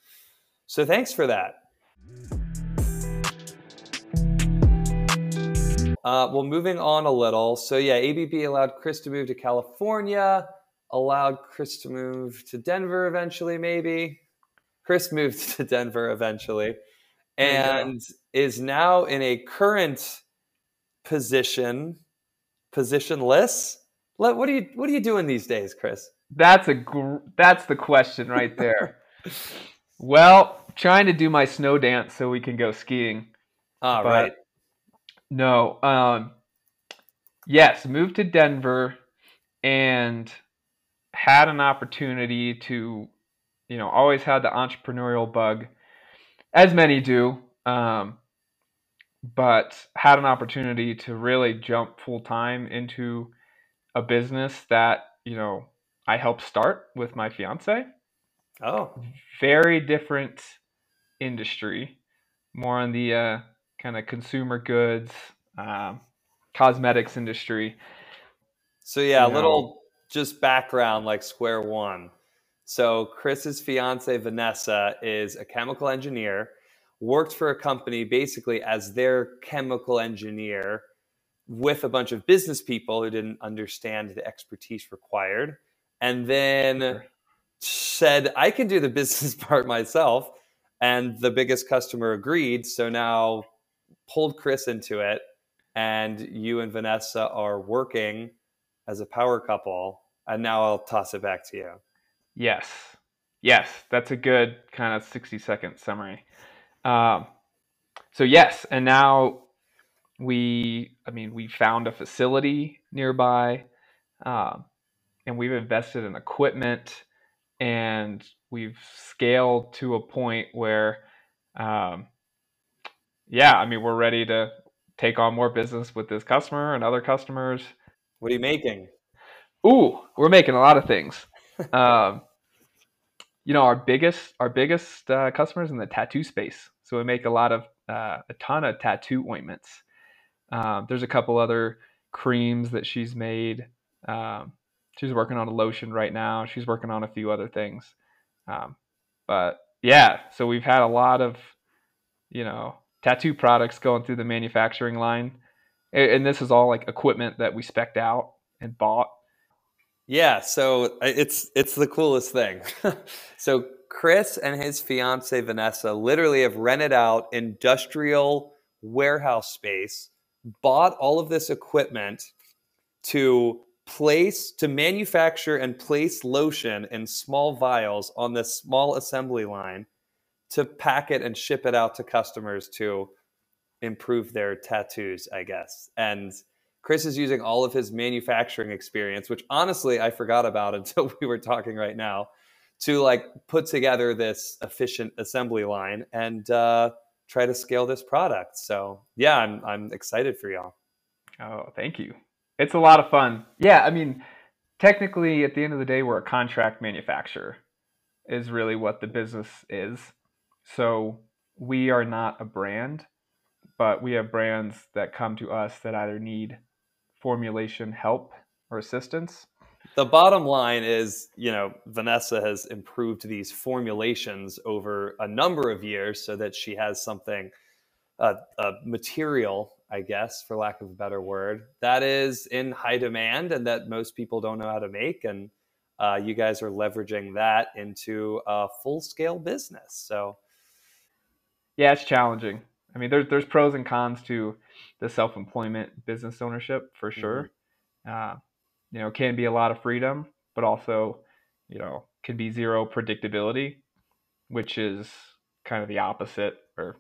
So thanks for that. Uh, well, moving on a little. So, yeah, ABB allowed Chris to move to California, allowed Chris to move to Denver eventually, maybe. Chris moved to Denver eventually and is now in a current position, positionless. What are you What are you doing these days, Chris? That's a gr- that's the question right there. well, trying to do my snow dance so we can go skiing. All but right. No. Um. Yes, moved to Denver and had an opportunity to, you know, always had the entrepreneurial bug as many do, um, but had an opportunity to really jump full time into a business that you know I helped start with my fiance. Oh, very different industry, more on the uh, kind of consumer goods, um, cosmetics industry. So yeah, a little just background, like square one. So Chris's fiance Vanessa is a chemical engineer, worked for a company basically as their chemical engineer with a bunch of business people who didn't understand the expertise required, and then said, "I can do the business part myself." And the biggest customer agreed. So now pulled Chris into it, and you and Vanessa are working as a power couple. And now I'll toss it back to you. Yes. Yes, that's a good kind of 60 second summary. Um, so yes, and now we, I mean, we found a facility nearby, um, and we've invested in equipment, and we've scaled to a point where, um, yeah, I mean, we're ready to take on more business with this customer and other customers. What are you making? Ooh, we're making a lot of things. um, you know, our biggest our biggest uh, customers in the tattoo space. So we make a lot of uh, a ton of tattoo ointments. Um, there's a couple other creams that she's made. Um, she's working on a lotion right now. She's working on a few other things. Um, but yeah, so we've had a lot of, you know, tattoo products going through the manufacturing line. And this is all like equipment that we specked out and bought. Yeah, so it's it's the coolest thing. so Chris and his fiance Vanessa literally have rented out industrial warehouse space, bought all of this equipment to place to manufacture and place lotion in small vials on this small assembly line to pack it and ship it out to customers to improve their tattoos, I guess. And Chris is using all of his manufacturing experience, which honestly I forgot about until we were talking right now to like put together this efficient assembly line and uh, try to scale this product. So yeah, I'm I'm excited for y'all. Oh, thank you. It's a lot of fun. Yeah, I mean, technically, at the end of the day, we're a contract manufacturer. Is really what the business is. So we are not a brand, but we have brands that come to us that either need formulation help or assistance. The bottom line is, you know, Vanessa has improved these formulations over a number of years so that she has something, uh, a material, I guess, for lack of a better word, that is in high demand and that most people don't know how to make. And uh, you guys are leveraging that into a full scale business. So, yeah, it's challenging. I mean, there's there's pros and cons to the self employment business ownership for sure. Mm-hmm. Uh, you know, can be a lot of freedom, but also, you know, can be zero predictability, which is kind of the opposite, or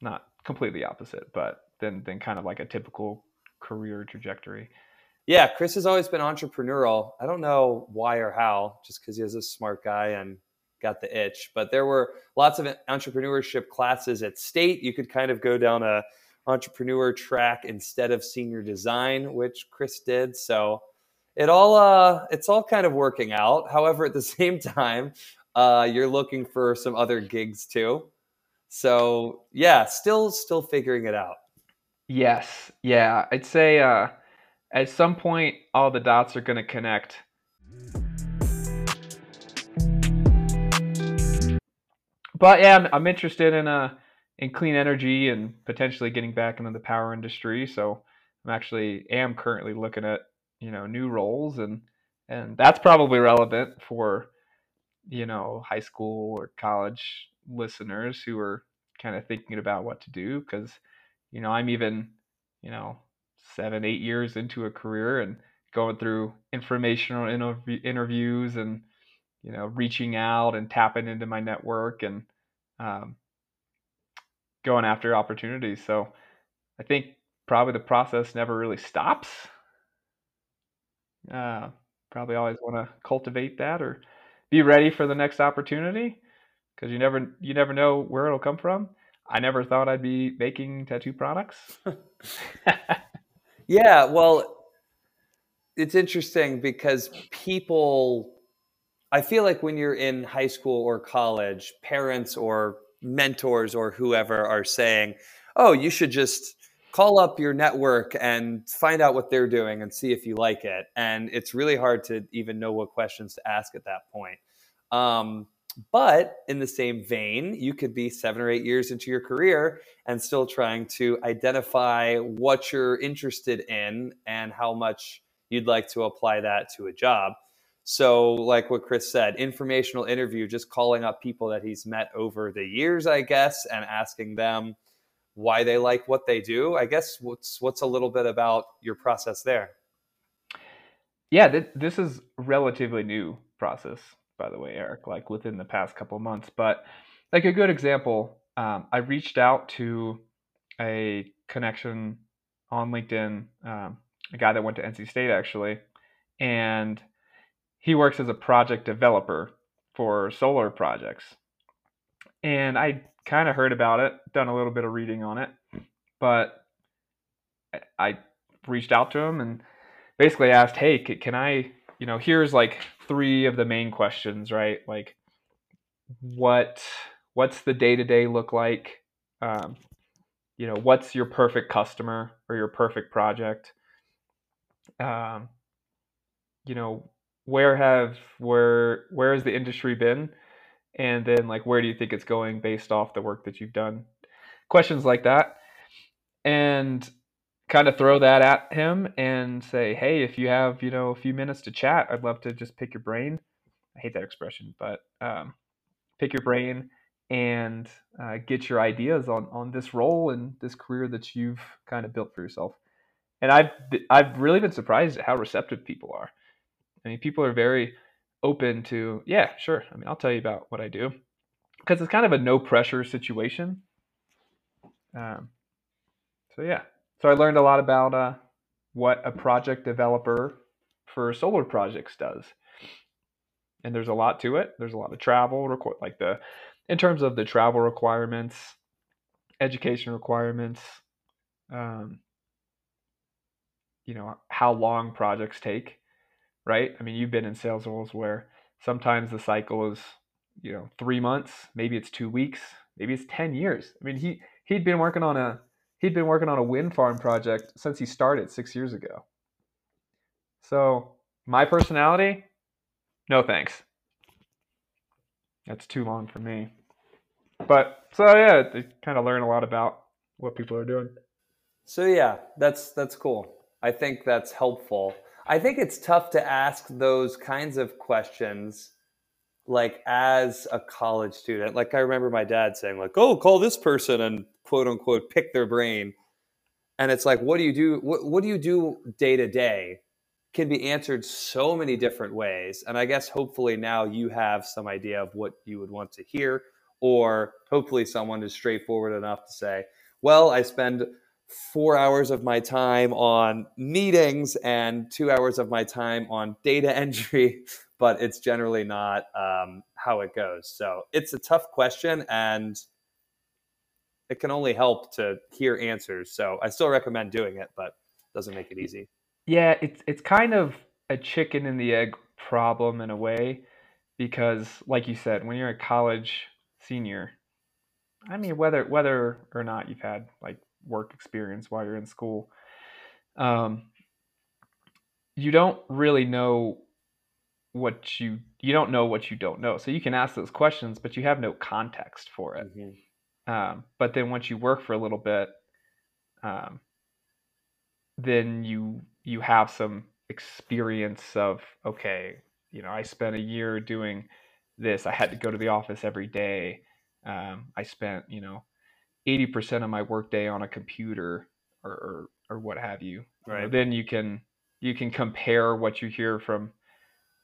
not completely opposite, but then then kind of like a typical career trajectory. Yeah, Chris has always been entrepreneurial. I don't know why or how, just because he is a smart guy and got the itch. But there were lots of entrepreneurship classes at state. You could kind of go down a entrepreneur track instead of senior design, which Chris did. So it all uh, it's all kind of working out. However, at the same time, uh, you're looking for some other gigs too. So yeah, still still figuring it out. Yes, yeah, I'd say uh, at some point all the dots are going to connect. But yeah, I'm, I'm interested in uh in clean energy and potentially getting back into the power industry. So I'm actually am currently looking at you know new roles and and that's probably relevant for you know high school or college listeners who are kind of thinking about what to do because you know I'm even you know seven eight years into a career and going through informational interv- interviews and you know reaching out and tapping into my network and um, going after opportunities. So I think probably the process never really stops. Uh, probably always want to cultivate that or be ready for the next opportunity because you never you never know where it'll come from. I never thought I'd be making tattoo products. yeah, well, it's interesting because people I feel like when you're in high school or college, parents or mentors or whoever are saying, oh, you should just call up your network and find out what they're doing and see if you like it. And it's really hard to even know what questions to ask at that point. Um, but in the same vein, you could be seven or eight years into your career and still trying to identify what you're interested in and how much you'd like to apply that to a job. So, like what Chris said, informational interview, just calling up people that he's met over the years, I guess, and asking them why they like what they do. I guess what's what's a little bit about your process there? Yeah, th- this is relatively new process, by the way, Eric. Like within the past couple months, but like a good example, um, I reached out to a connection on LinkedIn, um, a guy that went to NC State actually, and he works as a project developer for solar projects. And I kind of heard about it, done a little bit of reading on it, but I reached out to him and basically asked, "Hey, can I, you know, here's like three of the main questions, right? Like what what's the day-to-day look like? Um, you know, what's your perfect customer or your perfect project? Um, you know, where have where where has the industry been? And then like where do you think it's going based off the work that you've done? Questions like that. And kind of throw that at him and say hey if you have you know a few minutes to chat i'd love to just pick your brain. I hate that expression but um, pick your brain and uh, get your ideas on on this role and this career that you've kind of built for yourself. And i've i've really been surprised at how receptive people are I mean, people are very open to, yeah, sure. I mean, I'll tell you about what I do because it's kind of a no pressure situation. Um, so yeah, so I learned a lot about uh, what a project developer for solar projects does, and there's a lot to it. There's a lot of travel, like the in terms of the travel requirements, education requirements, um, you know, how long projects take right? I mean, you've been in sales roles where sometimes the cycle is, you know, three months, maybe it's two weeks, maybe it's 10 years. I mean, he, he'd been working on a, he'd been working on a wind farm project since he started six years ago. So my personality, no thanks. That's too long for me. But so yeah, they kind of learn a lot about what people are doing. So yeah, that's that's cool. I think that's helpful. I think it's tough to ask those kinds of questions like as a college student. Like I remember my dad saying like, "Oh, call this person and quote unquote pick their brain." And it's like, what do you do what, what do you do day to day? Can be answered so many different ways. And I guess hopefully now you have some idea of what you would want to hear or hopefully someone is straightforward enough to say, "Well, I spend four hours of my time on meetings and two hours of my time on data entry, but it's generally not um, how it goes. So it's a tough question and it can only help to hear answers. So I still recommend doing it, but it doesn't make it easy. Yeah, it's it's kind of a chicken and the egg problem in a way because like you said, when you're a college senior, I mean whether whether or not you've had like work experience while you're in school. Um, you don't really know what you you don't know what you don't know. So you can ask those questions, but you have no context for it. Mm-hmm. Um, but then once you work for a little bit, um, then you you have some experience of okay, you know, I spent a year doing this. I had to go to the office every day. Um, I spent you know 80% of my workday on a computer or, or, or what have you. Right. You know, then you can you can compare what you hear from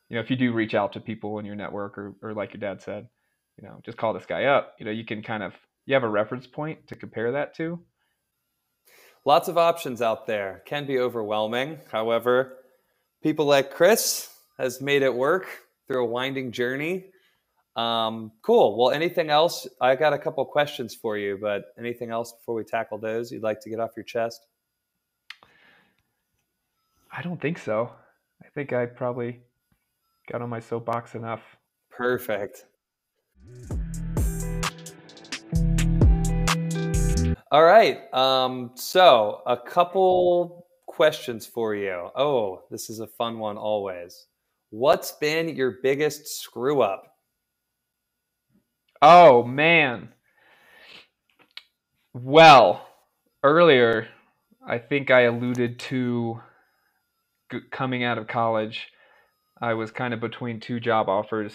you know if you do reach out to people in your network or, or like your dad said you know just call this guy up. You know you can kind of you have a reference point to compare that to. Lots of options out there. Can be overwhelming. However people like chris has made it work through a winding journey um, cool. Well, anything else? I got a couple questions for you, but anything else before we tackle those you'd like to get off your chest? I don't think so. I think I probably got on my soapbox enough. Perfect. All right. Um, so, a couple questions for you. Oh, this is a fun one always. What's been your biggest screw up? Oh man. Well, earlier I think I alluded to coming out of college. I was kind of between two job offers.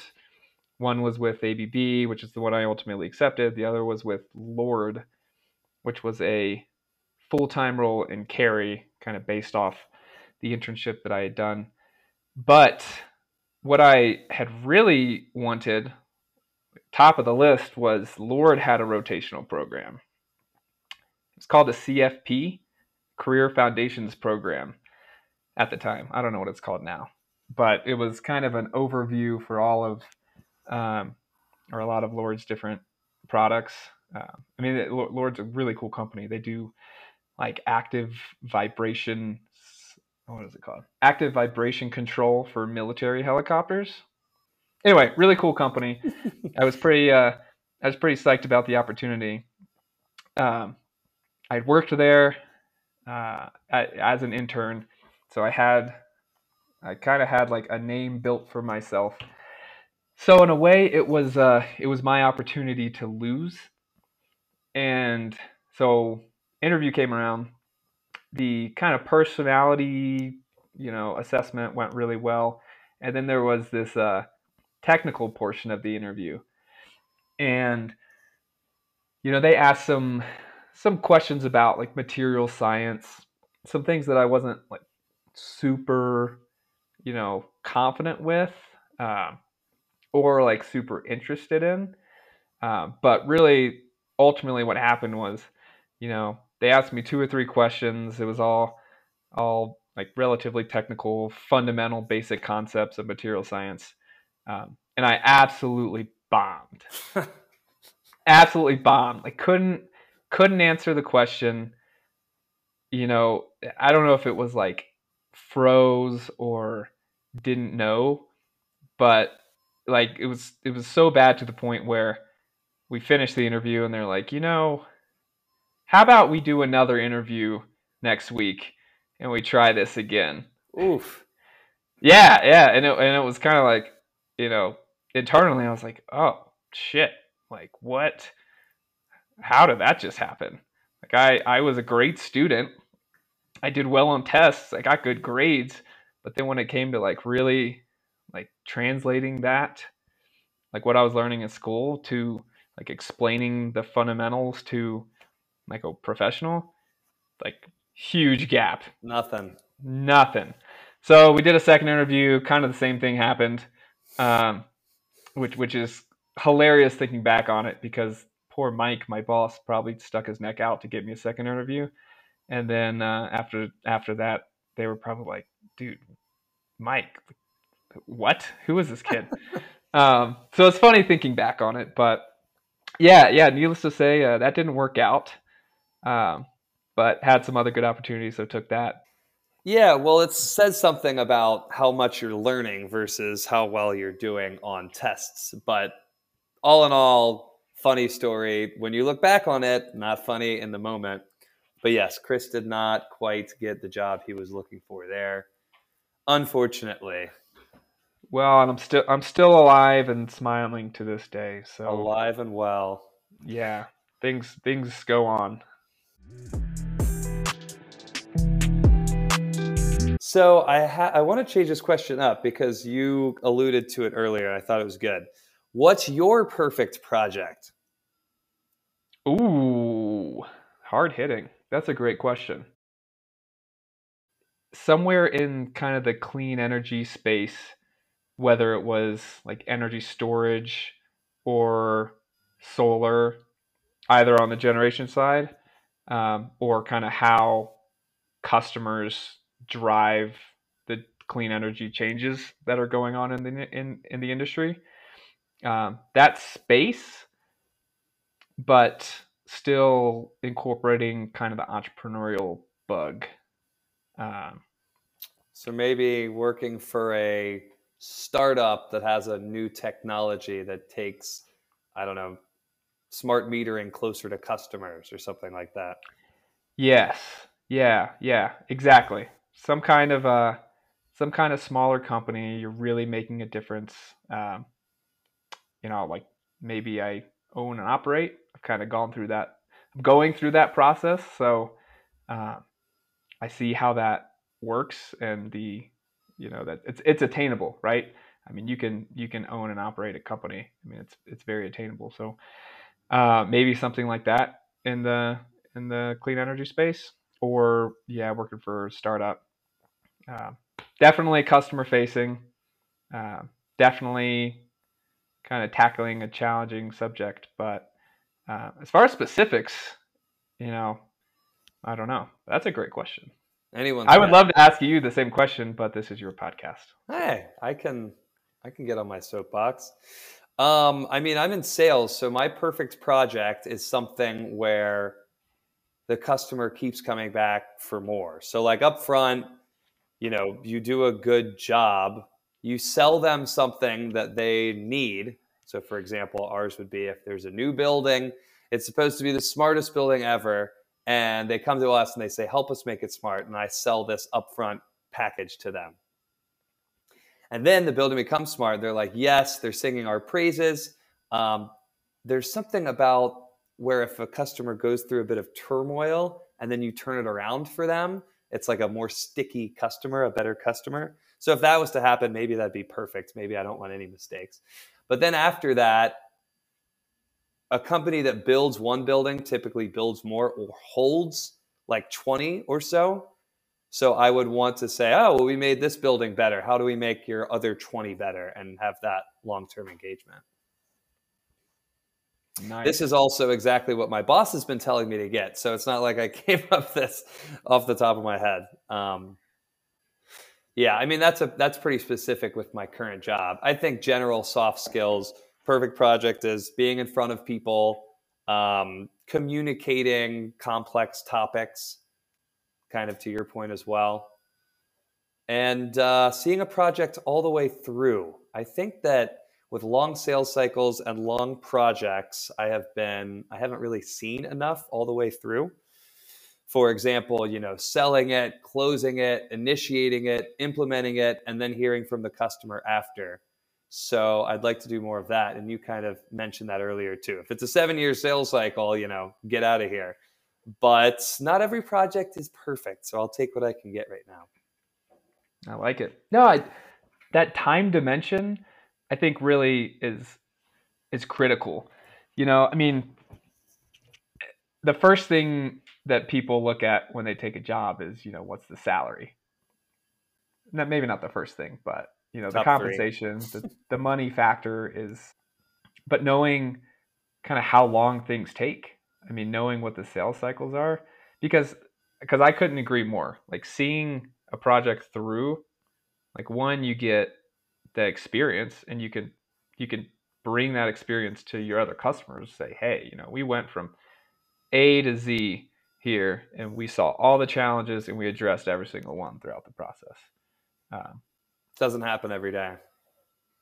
One was with ABB, which is the one I ultimately accepted. The other was with Lord, which was a full time role in Cary, kind of based off the internship that I had done. But what I had really wanted top of the list was Lord had a rotational program. It's called the CFP, Career Foundations Program at the time. I don't know what it's called now, but it was kind of an overview for all of, um, or a lot of Lord's different products. Uh, I mean, Lord's a really cool company. They do like active vibration. What is it called? Active vibration control for military helicopters anyway, really cool company. I was pretty uh, I was pretty psyched about the opportunity. Um, I'd worked there uh, as an intern, so I had I kind of had like a name built for myself. So in a way, it was uh, it was my opportunity to lose, and so interview came around. The kind of personality, you know, assessment went really well, and then there was this uh, technical portion of the interview. And you know, they asked some some questions about like material science, some things that I wasn't like super, you know, confident with, um, or like super interested in. Um, but really, ultimately, what happened was, you know, they asked me two or three questions. It was all, all like relatively technical, fundamental, basic concepts of material science. Um, and I absolutely bombed. absolutely bombed. I couldn't couldn't answer the question. You know, I don't know if it was like froze or didn't know, but like it was it was so bad to the point where we finished the interview and they're like, you know, how about we do another interview next week and we try this again? Oof. Yeah, yeah, and it and it was kind of like, you know, internally I was like, oh shit, like what? How did that just happen? Like I I was a great student. I did well on tests. I got good grades, but then when it came to like really like translating that, like what I was learning in school to like explaining the fundamentals to like a professional, like huge gap. Nothing. Nothing. So we did a second interview. Kind of the same thing happened, um, which which is hilarious thinking back on it because poor Mike, my boss, probably stuck his neck out to get me a second interview, and then uh, after after that, they were probably like, "Dude, Mike, what? Who is this kid?" um, so it's funny thinking back on it, but yeah, yeah. Needless to say, uh, that didn't work out, um, but had some other good opportunities, so took that. Yeah, well, it says something about how much you're learning versus how well you're doing on tests. But all in all, funny story. When you look back on it, not funny in the moment. But yes, Chris did not quite get the job he was looking for there. Unfortunately. Well, and I'm still I'm still alive and smiling to this day. So alive and well. Yeah, things things go on. So I ha- I want to change this question up because you alluded to it earlier. I thought it was good. What's your perfect project? Ooh, hard hitting. That's a great question. Somewhere in kind of the clean energy space, whether it was like energy storage or solar, either on the generation side um, or kind of how customers drive the clean energy changes that are going on in the in, in the industry um, that space, but still incorporating kind of the entrepreneurial bug. Um, so maybe working for a startup that has a new technology that takes, I don't know, smart metering closer to customers or something like that. Yes. Yeah. Yeah. Exactly. Some kind of uh, some kind of smaller company. You're really making a difference. Um, you know, like maybe I own and operate. I've kind of gone through that, I'm going through that process. So uh, I see how that works and the, you know, that it's, it's attainable, right? I mean, you can, you can own and operate a company. I mean, it's, it's very attainable. So uh, maybe something like that in the, in the clean energy space or yeah, working for a startup. Uh, definitely customer facing. Uh, definitely kind of tackling a challenging subject. But uh, as far as specifics, you know, I don't know. That's a great question. Anyone? I would love to ask you the same question, but this is your podcast. Hey, I can I can get on my soapbox. Um, I mean, I'm in sales, so my perfect project is something where the customer keeps coming back for more. So, like up front, you know, you do a good job you sell them something that they need. So, for example, ours would be if there's a new building, it's supposed to be the smartest building ever. And they come to us and they say, help us make it smart. And I sell this upfront package to them. And then the building becomes smart. They're like, yes, they're singing our praises. Um, there's something about where if a customer goes through a bit of turmoil and then you turn it around for them, it's like a more sticky customer, a better customer. So if that was to happen, maybe that'd be perfect. Maybe I don't want any mistakes. But then after that, a company that builds one building typically builds more or holds like 20 or so. So I would want to say, oh, well, we made this building better. How do we make your other 20 better and have that long term engagement? Nice. This is also exactly what my boss has been telling me to get. So it's not like I came up this off the top of my head. Um, yeah, I mean that's a that's pretty specific with my current job. I think general soft skills, perfect project is being in front of people, um, communicating complex topics, kind of to your point as well, and uh, seeing a project all the way through. I think that with long sales cycles and long projects, I have been I haven't really seen enough all the way through for example, you know, selling it, closing it, initiating it, implementing it, and then hearing from the customer after. So I'd like to do more of that. And you kind of mentioned that earlier too. If it's a seven year sales cycle, you know, get out of here. But not every project is perfect. So I'll take what I can get right now. I like it. No, I, that time dimension, I think really is is critical. You know, I mean, the first thing that people look at when they take a job is, you know, what's the salary? Not, maybe not the first thing, but you know, Top the compensation, the, the money factor is, but knowing kind of how long things take. I mean, knowing what the sales cycles are, because because I couldn't agree more. Like seeing a project through, like one, you get the experience, and you can you can bring that experience to your other customers. Say, hey, you know, we went from A to Z here, and we saw all the challenges, and we addressed every single one throughout the process. Um, Doesn't happen every day.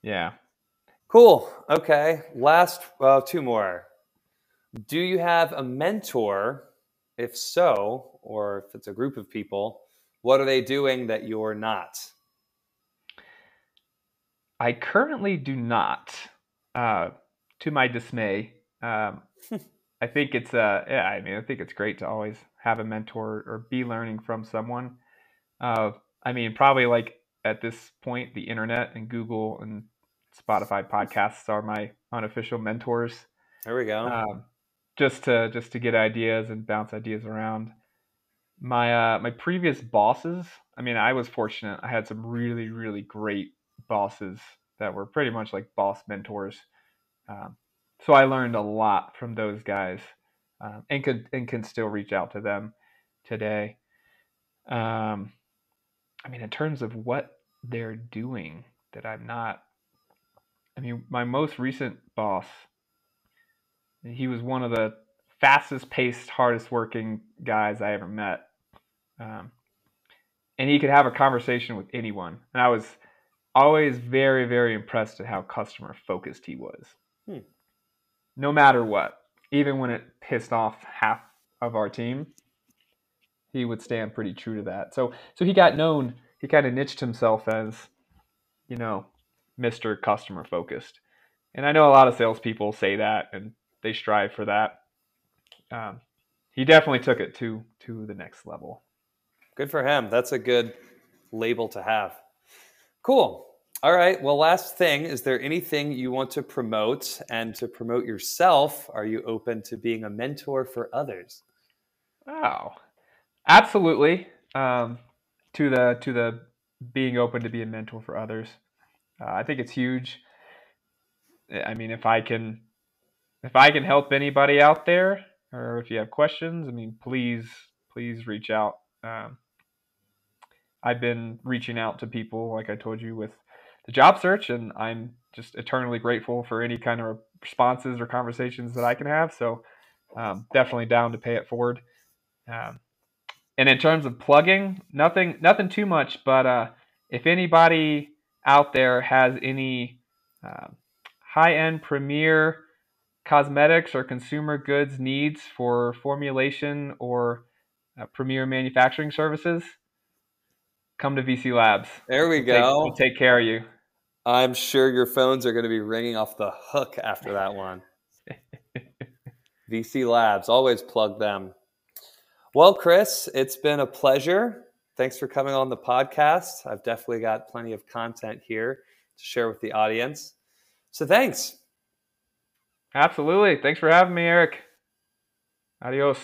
Yeah. Cool. Okay. Last uh, two more. Do you have a mentor? If so, or if it's a group of people, what are they doing that you're not? I currently do not, uh, to my dismay. Um, I think it's uh, yeah, I mean, I think it's great to always have a mentor or be learning from someone. Uh, I mean, probably like at this point, the internet and Google and Spotify podcasts are my unofficial mentors. There we go. Um, just to just to get ideas and bounce ideas around. My uh, my previous bosses. I mean, I was fortunate. I had some really really great bosses that were pretty much like boss mentors. Um, so I learned a lot from those guys, um, and could and can still reach out to them today. Um, I mean, in terms of what they're doing that I'm not. I mean, my most recent boss, he was one of the fastest paced, hardest working guys I ever met. Um, and he could have a conversation with anyone. And I was always very, very impressed at how customer focused he was. Hmm. No matter what, even when it pissed off half of our team, he would stand pretty true to that. So, so he got known he kind of niched himself as, you know, Mr. Customer focused. And I know a lot of salespeople say that and they strive for that. Um, he definitely took it to to the next level. Good for him. That's a good label to have. Cool. All right. Well, last thing, is there anything you want to promote? And to promote yourself, are you open to being a mentor for others? Wow. Absolutely. Um, to the to the being open to be a mentor for others. Uh, I think it's huge. I mean, if I can if I can help anybody out there, or if you have questions, I mean, please please reach out. Um, I've been reaching out to people, like I told you, with the job search, and I'm just eternally grateful for any kind of responses or conversations that I can have. So, um, definitely down to pay it forward. Um, and in terms of plugging, nothing nothing too much, but uh, if anybody out there has any uh, high-end premier cosmetics or consumer goods needs for formulation or uh, premier manufacturing services, come to VC Labs. There we we'll go. Take, we'll take care of you. I'm sure your phones are going to be ringing off the hook after that one. VC Labs, always plug them. Well, Chris, it's been a pleasure. Thanks for coming on the podcast. I've definitely got plenty of content here to share with the audience. So thanks. Absolutely. Thanks for having me, Eric. Adios.